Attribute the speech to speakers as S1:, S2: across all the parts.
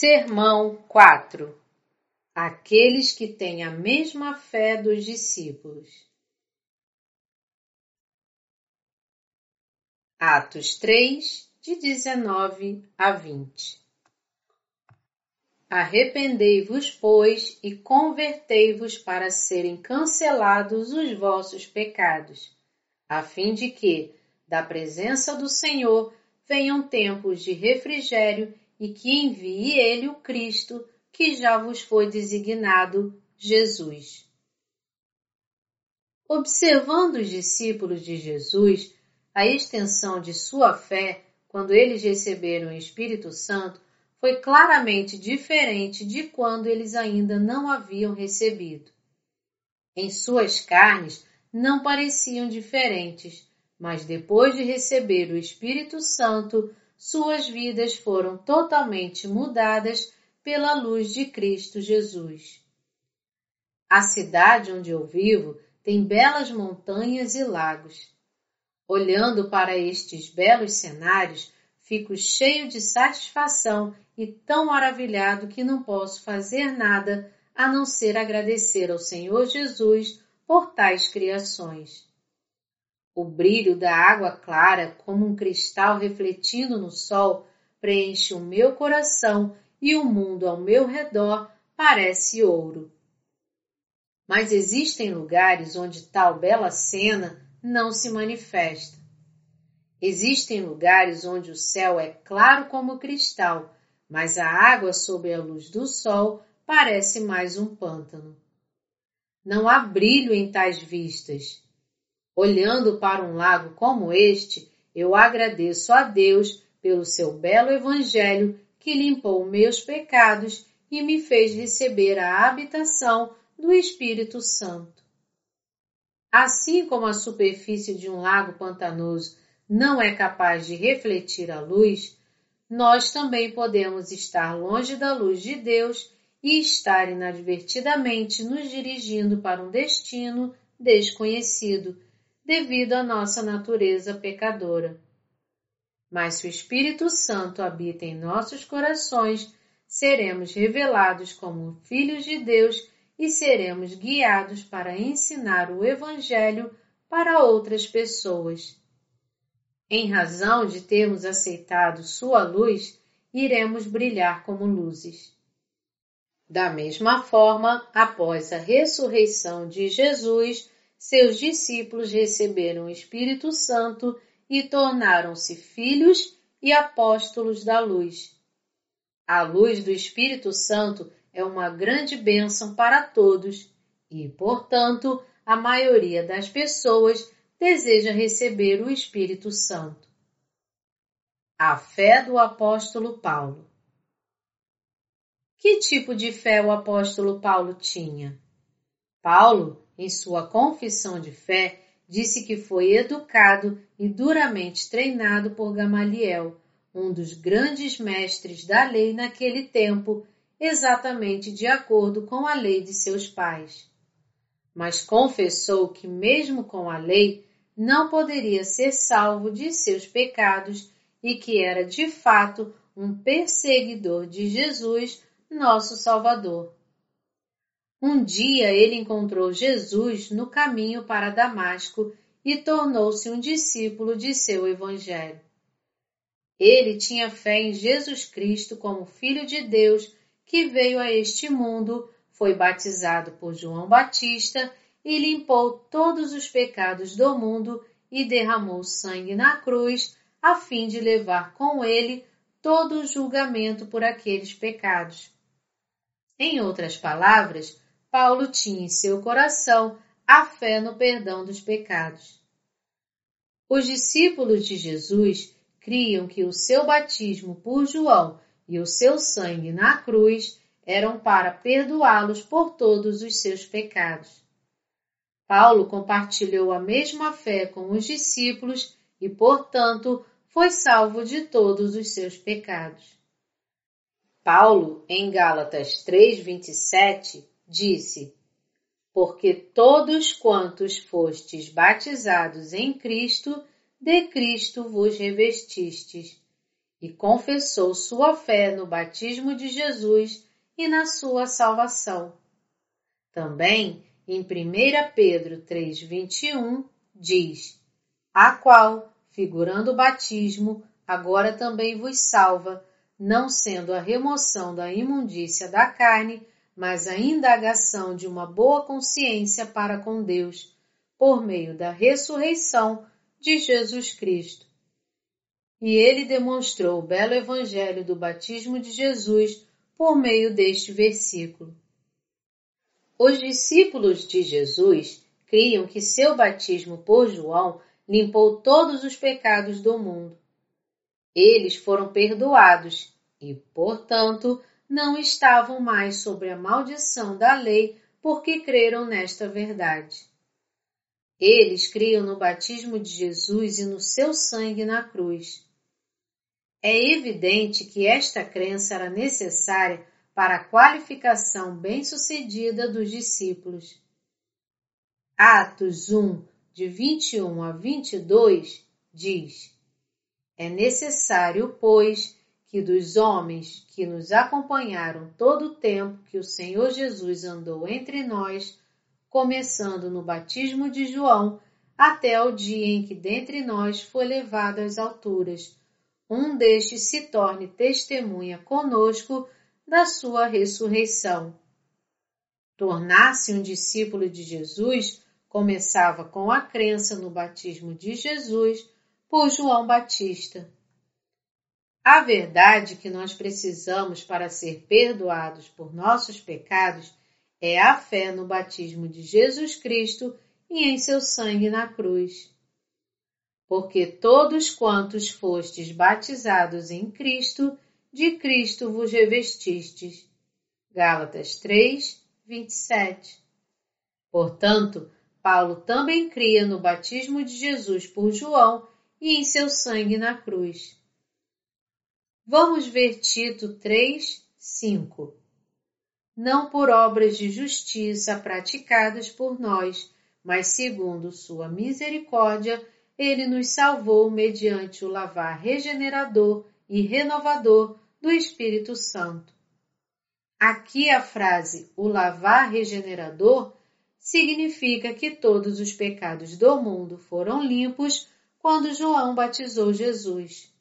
S1: Sermão 4 Aqueles que têm a mesma fé dos discípulos. Atos 3, de 19 a 20 Arrependei-vos, pois, e convertei-vos para serem cancelados os vossos pecados, a fim de que, da presença do Senhor, venham tempos de refrigério e que envie ele o Cristo, que já vos foi designado, Jesus. Observando os discípulos de Jesus, a extensão de sua fé, quando eles receberam o Espírito Santo, foi claramente diferente de quando eles ainda não haviam recebido. Em suas carnes não pareciam diferentes, mas depois de receber o Espírito Santo, suas vidas foram totalmente mudadas pela luz de Cristo Jesus. A cidade onde eu vivo tem belas montanhas e lagos. Olhando para estes belos cenários, fico cheio de satisfação e tão maravilhado que não posso fazer nada a não ser agradecer ao Senhor Jesus por tais criações. O brilho da água clara, como um cristal refletindo no sol, preenche o meu coração e o mundo ao meu redor parece ouro. Mas existem lugares onde tal bela cena não se manifesta. Existem lugares onde o céu é claro como cristal, mas a água sob a luz do sol parece mais um pântano. Não há brilho em tais vistas. Olhando para um lago como este, eu agradeço a Deus pelo seu belo Evangelho que limpou meus pecados e me fez receber a habitação do Espírito Santo. Assim como a superfície de um lago pantanoso não é capaz de refletir a luz, nós também podemos estar longe da luz de Deus e estar inadvertidamente nos dirigindo para um destino desconhecido devido à nossa natureza pecadora. Mas se o Espírito Santo habita em nossos corações, seremos revelados como filhos de Deus e seremos guiados para ensinar o Evangelho para outras pessoas. Em razão de termos aceitado Sua luz, iremos brilhar como luzes. Da mesma forma, após a ressurreição de Jesus, seus discípulos receberam o Espírito Santo e tornaram-se filhos e apóstolos da luz. A luz do Espírito Santo é uma grande bênção para todos e, portanto, a maioria das pessoas deseja receber o Espírito Santo. A fé do apóstolo Paulo. Que tipo de fé o apóstolo Paulo tinha? Paulo em sua confissão de fé, disse que foi educado e duramente treinado por Gamaliel, um dos grandes mestres da lei naquele tempo, exatamente de acordo com a lei de seus pais. Mas confessou que, mesmo com a lei, não poderia ser salvo de seus pecados e que era de fato um perseguidor de Jesus, nosso Salvador. Um dia ele encontrou Jesus no caminho para Damasco e tornou-se um discípulo de seu Evangelho. Ele tinha fé em Jesus Cristo como Filho de Deus que veio a este mundo, foi batizado por João Batista e limpou todos os pecados do mundo e derramou sangue na cruz a fim de levar com ele todo o julgamento por aqueles pecados. Em outras palavras, Paulo tinha em seu coração a fé no perdão dos pecados. Os discípulos de Jesus criam que o seu batismo por João e o seu sangue na cruz eram para perdoá-los por todos os seus pecados. Paulo compartilhou a mesma fé com os discípulos e, portanto, foi salvo de todos os seus pecados. Paulo, em Gálatas 3:27, disse: Porque todos quantos fostes batizados em Cristo, de Cristo vos revestistes. e confessou sua fé no batismo de Jesus e na sua salvação. Também, em 1 Pedro 3,21, diz: A qual, figurando o batismo, agora também vos salva, não sendo a remoção da imundícia da carne, mas a indagação de uma boa consciência para com Deus, por meio da ressurreição de Jesus Cristo. E ele demonstrou o belo evangelho do batismo de Jesus por meio deste versículo. Os discípulos de Jesus criam que seu batismo por João limpou todos os pecados do mundo. Eles foram perdoados e, portanto, não estavam mais sob a maldição da lei porque creram nesta verdade. Eles criam no batismo de Jesus e no seu sangue na cruz. É evidente que esta crença era necessária para a qualificação bem-sucedida dos discípulos. Atos 1, de 21 a 22, diz: É necessário, pois, que dos homens que nos acompanharam todo o tempo que o Senhor Jesus andou entre nós, começando no batismo de João, até o dia em que dentre nós foi levado às alturas, um destes se torne testemunha conosco da sua ressurreição. Tornar-se um discípulo de Jesus começava com a crença no batismo de Jesus por João Batista. A verdade que nós precisamos para ser perdoados por nossos pecados é a fé no batismo de Jesus Cristo e em seu sangue na cruz. Porque todos quantos fostes batizados em Cristo, de Cristo vos revestistes. Gálatas 3, 27. Portanto, Paulo também cria no batismo de Jesus por João e em seu sangue na cruz. Vamos ver Tito 3, 5 não por obras de justiça praticadas por nós, mas segundo sua misericórdia, ele nos salvou mediante o lavar regenerador e renovador do Espírito Santo. Aqui a frase o lavar regenerador significa que todos os pecados do mundo foram limpos quando João batizou Jesus.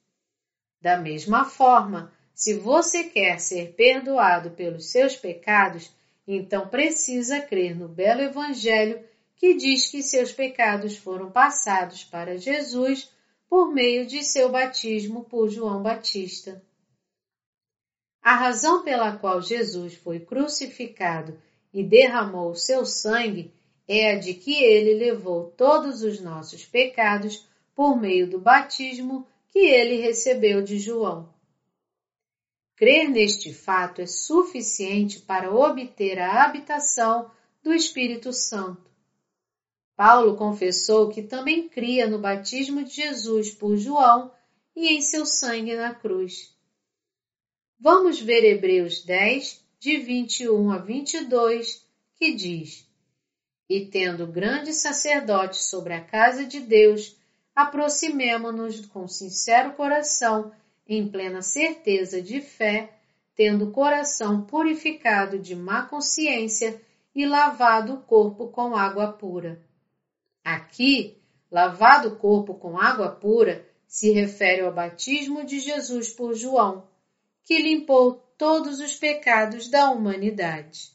S1: Da mesma forma, se você quer ser perdoado pelos seus pecados, então precisa crer no belo Evangelho que diz que seus pecados foram passados para Jesus por meio de seu batismo por João Batista. A razão pela qual Jesus foi crucificado e derramou seu sangue é a de que ele levou todos os nossos pecados por meio do batismo que ele recebeu de João. Crer neste fato é suficiente para obter a habitação do Espírito Santo. Paulo confessou que também cria no batismo de Jesus por João e em seu sangue na cruz. Vamos ver Hebreus 10, de 21 a 22, que diz: E tendo grande sacerdote sobre a casa de Deus, aproximemo-nos com sincero coração em plena certeza de fé, tendo o coração purificado de má consciência e lavado o corpo com água pura. Aqui, lavado o corpo com água pura se refere ao batismo de Jesus por João, que limpou todos os pecados da humanidade.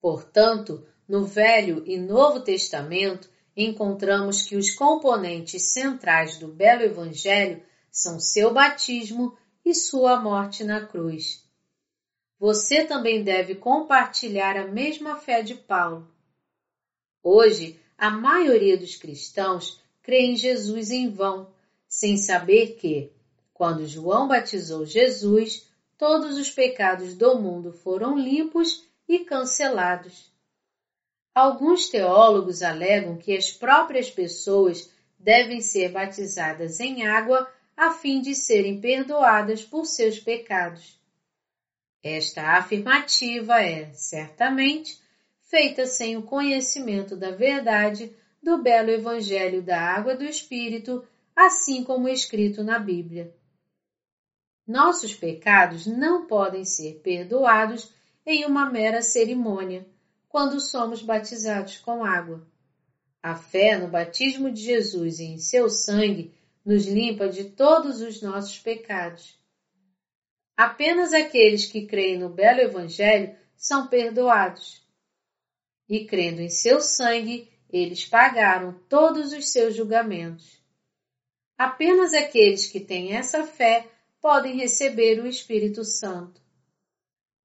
S1: Portanto, no Velho e Novo Testamento, encontramos que os componentes centrais do belo Evangelho são seu batismo e sua morte na cruz. Você também deve compartilhar a mesma fé de Paulo. Hoje, a maioria dos cristãos crê em Jesus em vão, sem saber que, quando João batizou Jesus, todos os pecados do mundo foram limpos e cancelados. Alguns teólogos alegam que as próprias pessoas devem ser batizadas em água a fim de serem perdoadas por seus pecados. Esta afirmativa é, certamente, feita sem o conhecimento da verdade do belo Evangelho da Água do Espírito, assim como escrito na Bíblia. Nossos pecados não podem ser perdoados em uma mera cerimônia, quando somos batizados com água. A fé no batismo de Jesus e em seu sangue nos limpa de todos os nossos pecados. Apenas aqueles que creem no belo Evangelho são perdoados. E crendo em seu sangue, eles pagaram todos os seus julgamentos. Apenas aqueles que têm essa fé podem receber o Espírito Santo.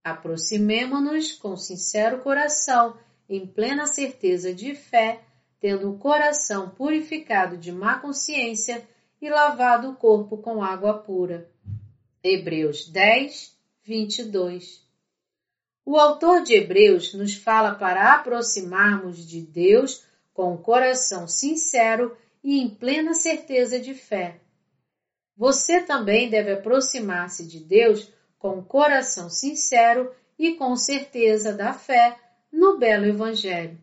S1: Aproximemo-nos com sincero coração, em plena certeza de fé, tendo o coração purificado de má consciência e lavado o corpo com água pura. Hebreus 10, 22 O autor de Hebreus nos fala para aproximarmos de Deus com o coração sincero e em plena certeza de fé. Você também deve aproximar-se de Deus com coração sincero e com certeza da fé no belo Evangelho.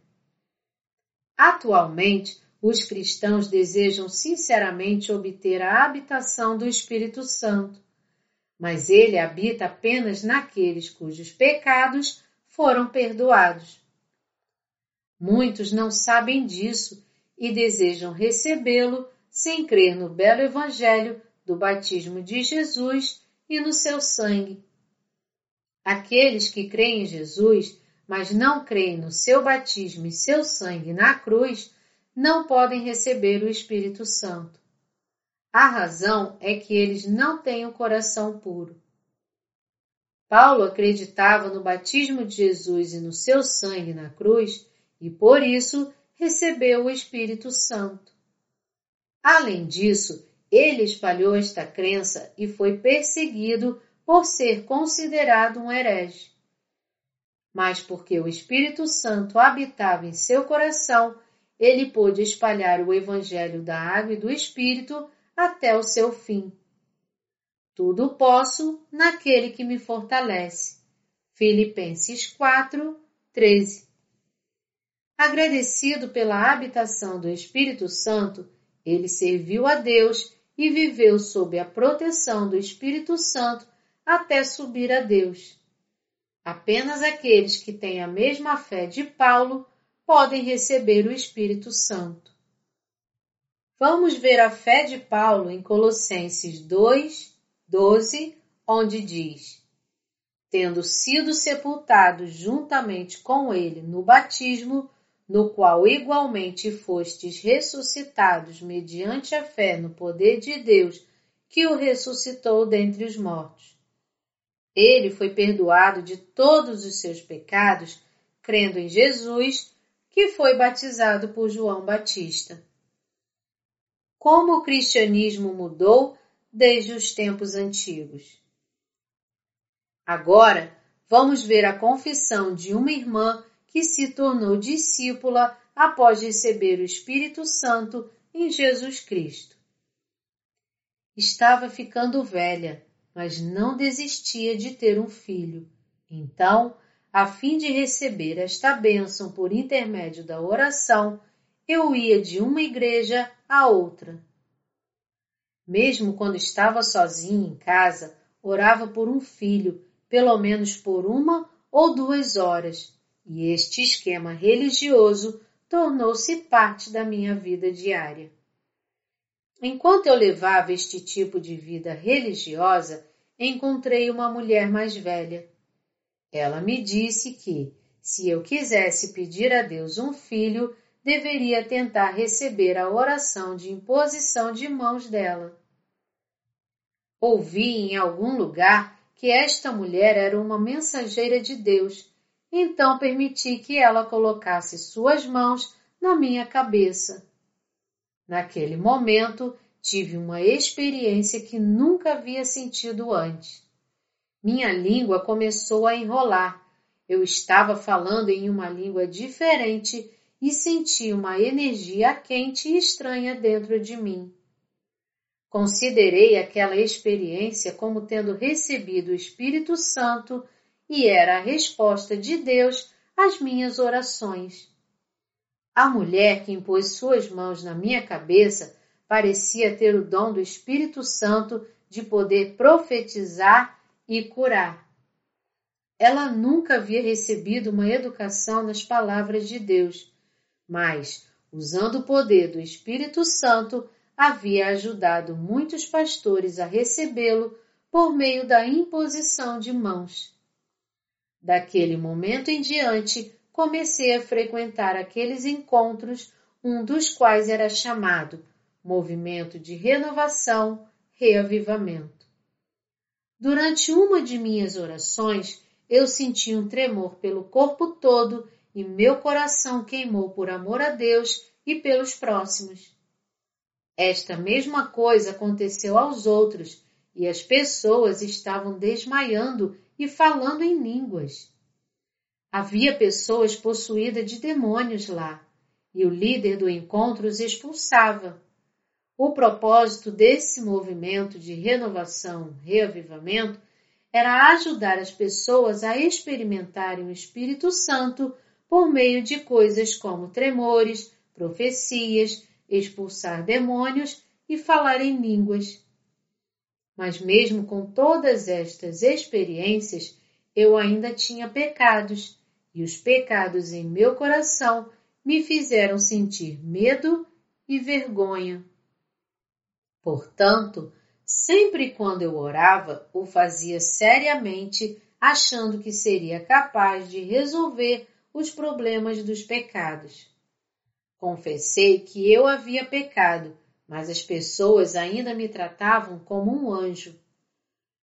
S1: Atualmente, os cristãos desejam sinceramente obter a habitação do Espírito Santo, mas ele habita apenas naqueles cujos pecados foram perdoados. Muitos não sabem disso e desejam recebê-lo sem crer no belo Evangelho do batismo de Jesus e no seu sangue. Aqueles que creem em Jesus, mas não creem no seu batismo e seu sangue na cruz, não podem receber o Espírito Santo. A razão é que eles não têm o coração puro. Paulo acreditava no batismo de Jesus e no seu sangue na cruz e por isso recebeu o Espírito Santo. Além disso, ele espalhou esta crença e foi perseguido por ser considerado um herege. Mas porque o Espírito Santo habitava em seu coração, ele pôde espalhar o Evangelho da Água e do Espírito até o seu fim. Tudo posso naquele que me fortalece. Filipenses 4, 13. Agradecido pela habitação do Espírito Santo, ele serviu a Deus e viveu sob a proteção do Espírito Santo até subir a Deus. Apenas aqueles que têm a mesma fé de Paulo podem receber o Espírito Santo. Vamos ver a fé de Paulo em Colossenses 2, 12, onde diz: Tendo sido sepultados juntamente com ele no batismo, no qual igualmente fostes ressuscitados mediante a fé no poder de Deus que o ressuscitou dentre os mortos. Ele foi perdoado de todos os seus pecados, crendo em Jesus, que foi batizado por João Batista. Como o cristianismo mudou desde os tempos antigos. Agora, vamos ver a confissão de uma irmã que se tornou discípula após receber o Espírito Santo em Jesus Cristo. Estava ficando velha, mas não desistia de ter um filho. Então, a fim de receber esta bênção por intermédio da oração, eu ia de uma igreja a outra. Mesmo quando estava sozinha em casa, orava por um filho, pelo menos por uma ou duas horas, e este esquema religioso tornou-se parte da minha vida diária. Enquanto eu levava este tipo de vida religiosa, encontrei uma mulher mais velha. Ela me disse que, se eu quisesse pedir a Deus um filho, deveria tentar receber a oração de imposição de mãos dela. Ouvi em algum lugar que esta mulher era uma mensageira de Deus então permiti que ela colocasse suas mãos na minha cabeça. Naquele momento, tive uma experiência que nunca havia sentido antes. Minha língua começou a enrolar. Eu estava falando em uma língua diferente e senti uma energia quente e estranha dentro de mim. Considerei aquela experiência como tendo recebido o Espírito Santo e era a resposta de Deus às minhas orações. A mulher que impôs suas mãos na minha cabeça parecia ter o dom do Espírito Santo de poder profetizar e curar. Ela nunca havia recebido uma educação nas palavras de Deus, mas, usando o poder do Espírito Santo, havia ajudado muitos pastores a recebê-lo por meio da imposição de mãos. Daquele momento em diante, comecei a frequentar aqueles encontros, um dos quais era chamado Movimento de Renovação, Reavivamento. Durante uma de minhas orações, eu senti um tremor pelo corpo todo e meu coração queimou por amor a Deus e pelos próximos. Esta mesma coisa aconteceu aos outros e as pessoas estavam desmaiando e falando em línguas. Havia pessoas possuídas de demônios lá e o líder do encontro os expulsava. O propósito desse movimento de renovação, reavivamento, era ajudar as pessoas a experimentarem o Espírito Santo por meio de coisas como tremores, profecias, expulsar demônios e falar em línguas. Mas mesmo com todas estas experiências, eu ainda tinha pecados, e os pecados em meu coração me fizeram sentir medo e vergonha. Portanto, sempre quando eu orava, o fazia seriamente, achando que seria capaz de resolver os problemas dos pecados. Confessei que eu havia pecado mas as pessoas ainda me tratavam como um anjo.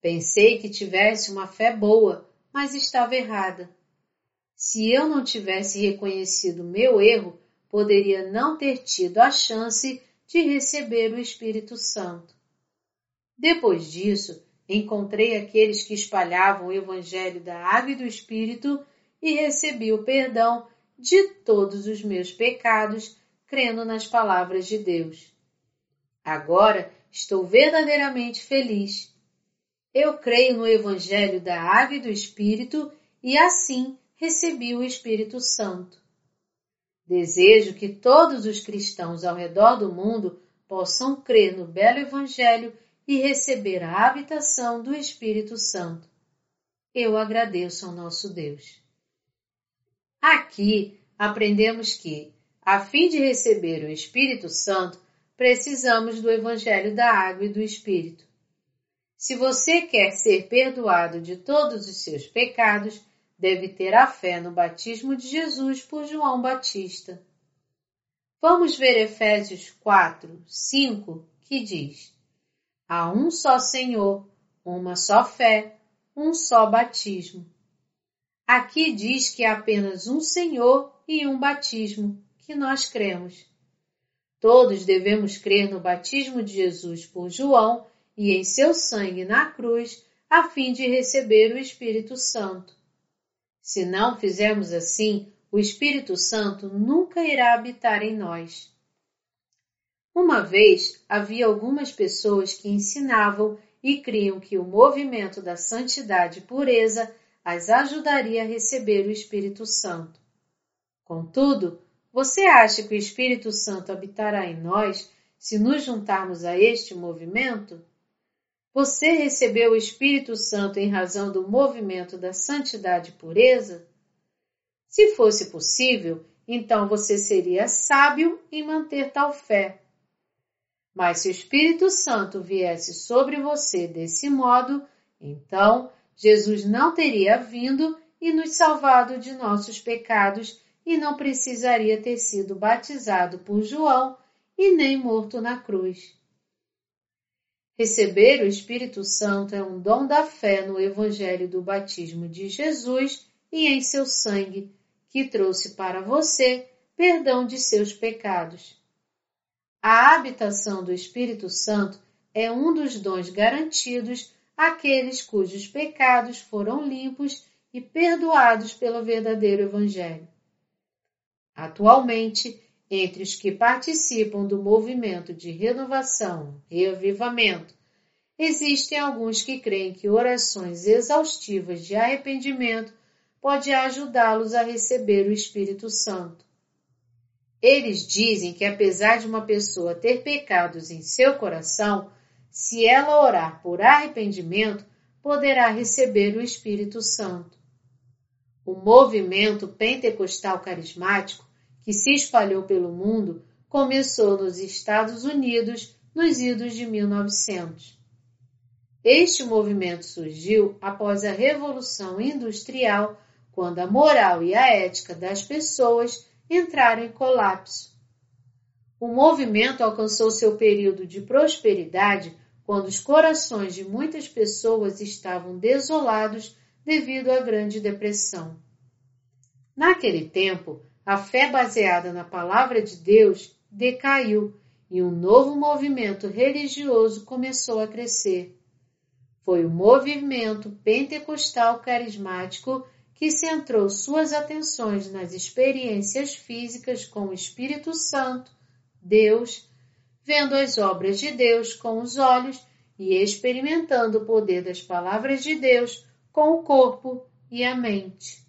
S1: Pensei que tivesse uma fé boa, mas estava errada. Se eu não tivesse reconhecido meu erro, poderia não ter tido a chance de receber o Espírito Santo. Depois disso, encontrei aqueles que espalhavam o Evangelho da Água e do Espírito e recebi o perdão de todos os meus pecados, crendo nas palavras de Deus. Agora estou verdadeiramente feliz. Eu creio no Evangelho da Água e do Espírito e assim recebi o Espírito Santo. Desejo que todos os cristãos ao redor do mundo possam crer no belo Evangelho e receber a habitação do Espírito Santo. Eu agradeço ao nosso Deus. Aqui aprendemos que, a fim de receber o Espírito Santo, precisamos do Evangelho da Água e do Espírito. Se você quer ser perdoado de todos os seus pecados, deve ter a fé no batismo de Jesus por João Batista. Vamos ver Efésios 4, 5, que diz: Há um só Senhor, uma só fé, um só batismo. Aqui diz que há apenas um Senhor e um batismo, que nós cremos. Todos devemos crer no batismo de Jesus por João e em seu sangue na cruz, a fim de receber o Espírito Santo. Se não fizermos assim, o Espírito Santo nunca irá habitar em nós. Uma vez havia algumas pessoas que ensinavam e criam que o movimento da santidade e pureza as ajudaria a receber o Espírito Santo. Contudo, você acha que o Espírito Santo habitará em nós se nos juntarmos a este movimento? Você recebeu o Espírito Santo em razão do movimento da santidade e pureza? Se fosse possível, então você seria sábio em manter tal fé. Mas se o Espírito Santo viesse sobre você desse modo, então Jesus não teria vindo e nos salvado de nossos pecados e não precisaria ter sido batizado por João e nem morto na cruz. Receber o Espírito Santo é um dom da fé no Evangelho do batismo de Jesus e em seu sangue, que trouxe para você perdão de seus pecados. A habitação do Espírito Santo é um dos dons garantidos àqueles cujos pecados foram limpos e perdoados pelo verdadeiro Evangelho. Atualmente, entre os que participam do movimento de renovação e avivamento, existem alguns que creem que orações exaustivas de arrependimento pode ajudá-los a receber o Espírito Santo. Eles dizem que apesar de uma pessoa ter pecados em seu coração, se ela orar por arrependimento, poderá receber o Espírito Santo. O movimento pentecostal carismático, que se espalhou pelo mundo, começou nos Estados Unidos nos idos de 1900. Este movimento surgiu após a Revolução Industrial, quando a moral e a ética das pessoas entraram em colapso. O movimento alcançou seu período de prosperidade quando os corações de muitas pessoas estavam desolados devido à Grande Depressão. Naquele tempo, a fé baseada na Palavra de Deus decaiu e um novo movimento religioso começou a crescer. Foi o movimento pentecostal carismático que centrou suas atenções nas experiências físicas com o Espírito Santo, Deus, vendo as obras de Deus com os olhos e experimentando o poder das palavras de Deus com o corpo e a mente.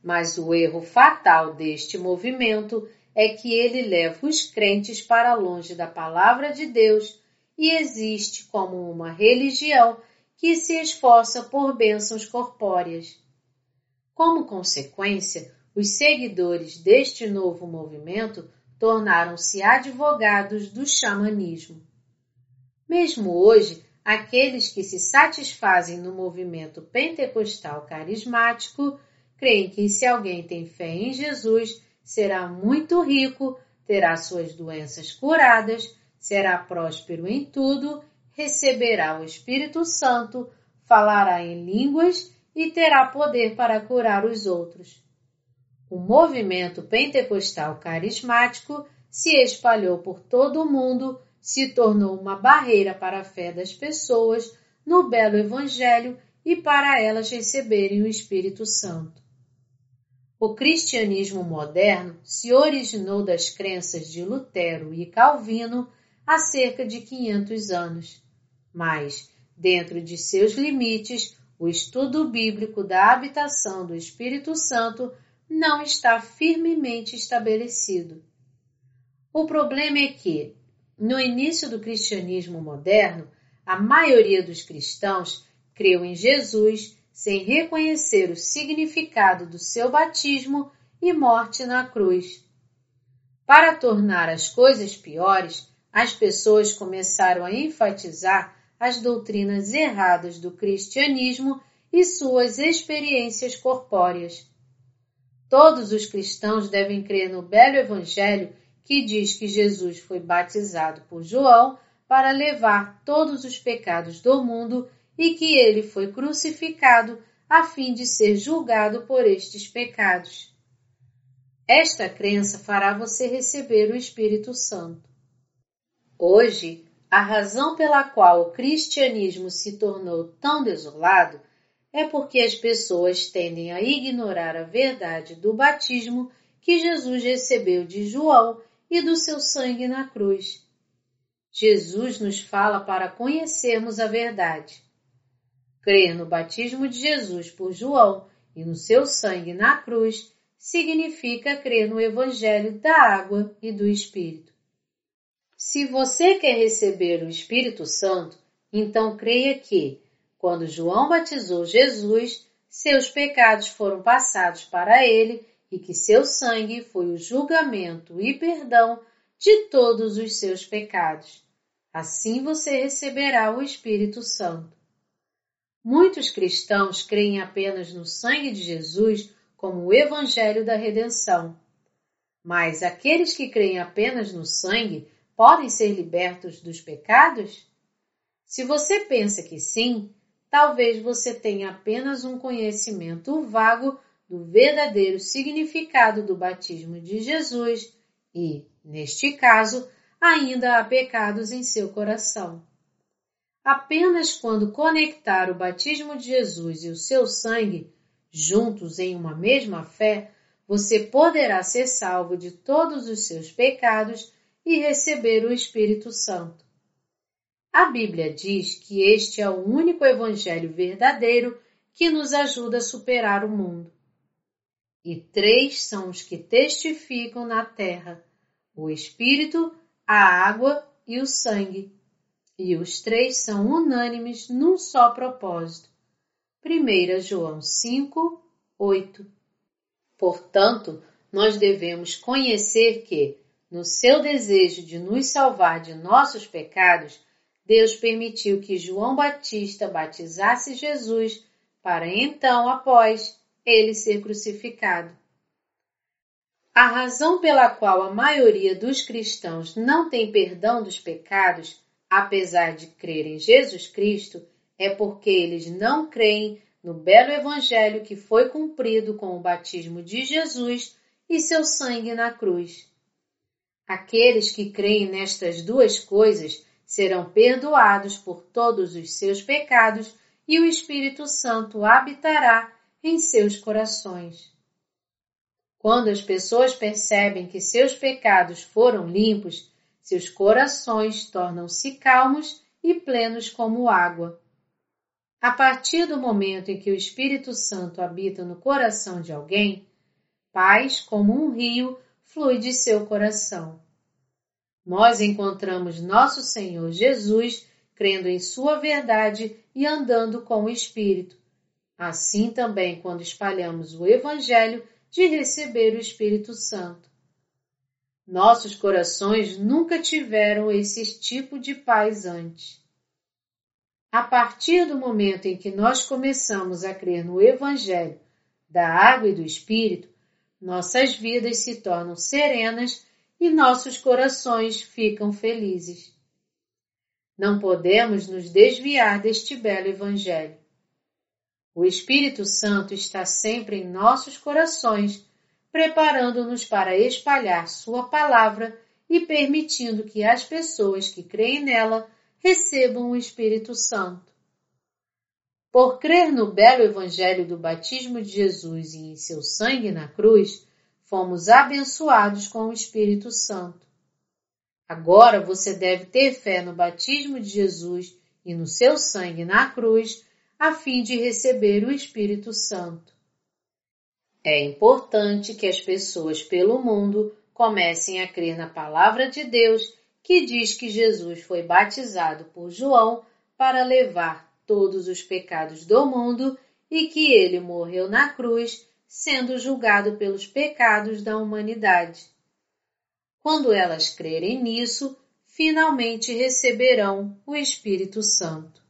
S1: Mas o erro fatal deste movimento é que ele leva os crentes para longe da palavra de Deus e existe como uma religião que se esforça por bênçãos corpóreas. Como consequência, os seguidores deste novo movimento tornaram-se advogados do xamanismo. Mesmo hoje, aqueles que se satisfazem no movimento pentecostal carismático creem que se alguém tem fé em Jesus, será muito rico, terá suas doenças curadas, será próspero em tudo, receberá o Espírito Santo, falará em línguas e terá poder para curar os outros. O movimento pentecostal carismático se espalhou por todo o mundo, se tornou uma barreira para a fé das pessoas no belo Evangelho e para elas receberem o Espírito Santo. O cristianismo moderno se originou das crenças de Lutero e Calvino há cerca de 500 anos, mas, dentro de seus limites, o estudo bíblico da habitação do Espírito Santo não está firmemente estabelecido. O problema é que, no início do cristianismo moderno, a maioria dos cristãos creu em Jesus sem reconhecer o significado do seu batismo e morte na cruz. Para tornar as coisas piores, as pessoas começaram a enfatizar as doutrinas erradas do cristianismo e suas experiências corpóreas. Todos os cristãos devem crer no belo Evangelho que diz que Jesus foi batizado por João para levar todos os pecados do mundo e que ele foi crucificado a fim de ser julgado por estes pecados. Esta crença fará você receber o Espírito Santo. Hoje, a razão pela qual o cristianismo se tornou tão desolado é porque as pessoas tendem a ignorar a verdade do batismo que Jesus recebeu de João e do seu sangue na cruz. Jesus nos fala para conhecermos a verdade. Crer no batismo de Jesus por João e no seu sangue na cruz significa crer no Evangelho da água e do Espírito. Se você quer receber o Espírito Santo, então creia que, quando João batizou Jesus, seus pecados foram passados para ele e que seu sangue foi o julgamento e perdão de todos os seus pecados. Assim você receberá o Espírito Santo. Muitos cristãos creem apenas no sangue de Jesus como o Evangelho da Redenção. Mas aqueles que creem apenas no sangue podem ser libertos dos pecados? Se você pensa que sim, talvez você tenha apenas um conhecimento vago do verdadeiro significado do batismo de Jesus e, neste caso, ainda há pecados em seu coração. Apenas quando conectar o batismo de Jesus e o seu sangue, juntos em uma mesma fé, você poderá ser salvo de todos os seus pecados e receber o Espírito Santo. A Bíblia diz que este é o único evangelho verdadeiro que nos ajuda a superar o mundo. E três são os que testificam na terra: o Espírito, a água e o sangue. E os três são unânimes num só propósito. 1 João 5, 8. Portanto, nós devemos conhecer que, no seu desejo de nos salvar de nossos pecados, Deus permitiu que João Batista batizasse Jesus para então, após ele ser crucificado. A razão pela qual a maioria dos cristãos não tem perdão dos pecados, apesar de crer em Jesus Cristo, é porque eles não creem no belo evangelho que foi cumprido com o batismo de Jesus e seu sangue na cruz. Aqueles que creem nestas duas coisas serão perdoados por todos os seus pecados e o Espírito Santo habitará em seus corações. Quando as pessoas percebem que seus pecados foram limpos, seus corações tornam-se calmos e plenos como água. A partir do momento em que o Espírito Santo habita no coração de alguém, paz, como um rio, flui de seu coração. Nós encontramos nosso Senhor Jesus crendo em Sua verdade e andando com o Espírito. Assim também, quando espalhamos o Evangelho de receber o Espírito Santo. Nossos corações nunca tiveram esse tipo de paz antes. A partir do momento em que nós começamos a crer no Evangelho da água e do Espírito, nossas vidas se tornam serenas e nossos corações ficam felizes. Não podemos nos desviar deste belo Evangelho. O Espírito Santo está sempre em nossos corações, preparando-nos para espalhar Sua palavra e permitindo que as pessoas que creem nela recebam o Espírito Santo. Por crer no belo Evangelho do batismo de Jesus e em seu sangue na cruz, fomos abençoados com o Espírito Santo. Agora você deve ter fé no batismo de Jesus e no seu sangue na cruz, a fim de receber o Espírito Santo. É importante que as pessoas pelo mundo comecem a crer na palavra de Deus que diz que Jesus foi batizado por João para levar todos os pecados do mundo e que ele morreu na cruz, sendo julgado pelos pecados da humanidade. Quando elas crerem nisso, finalmente receberão o Espírito Santo.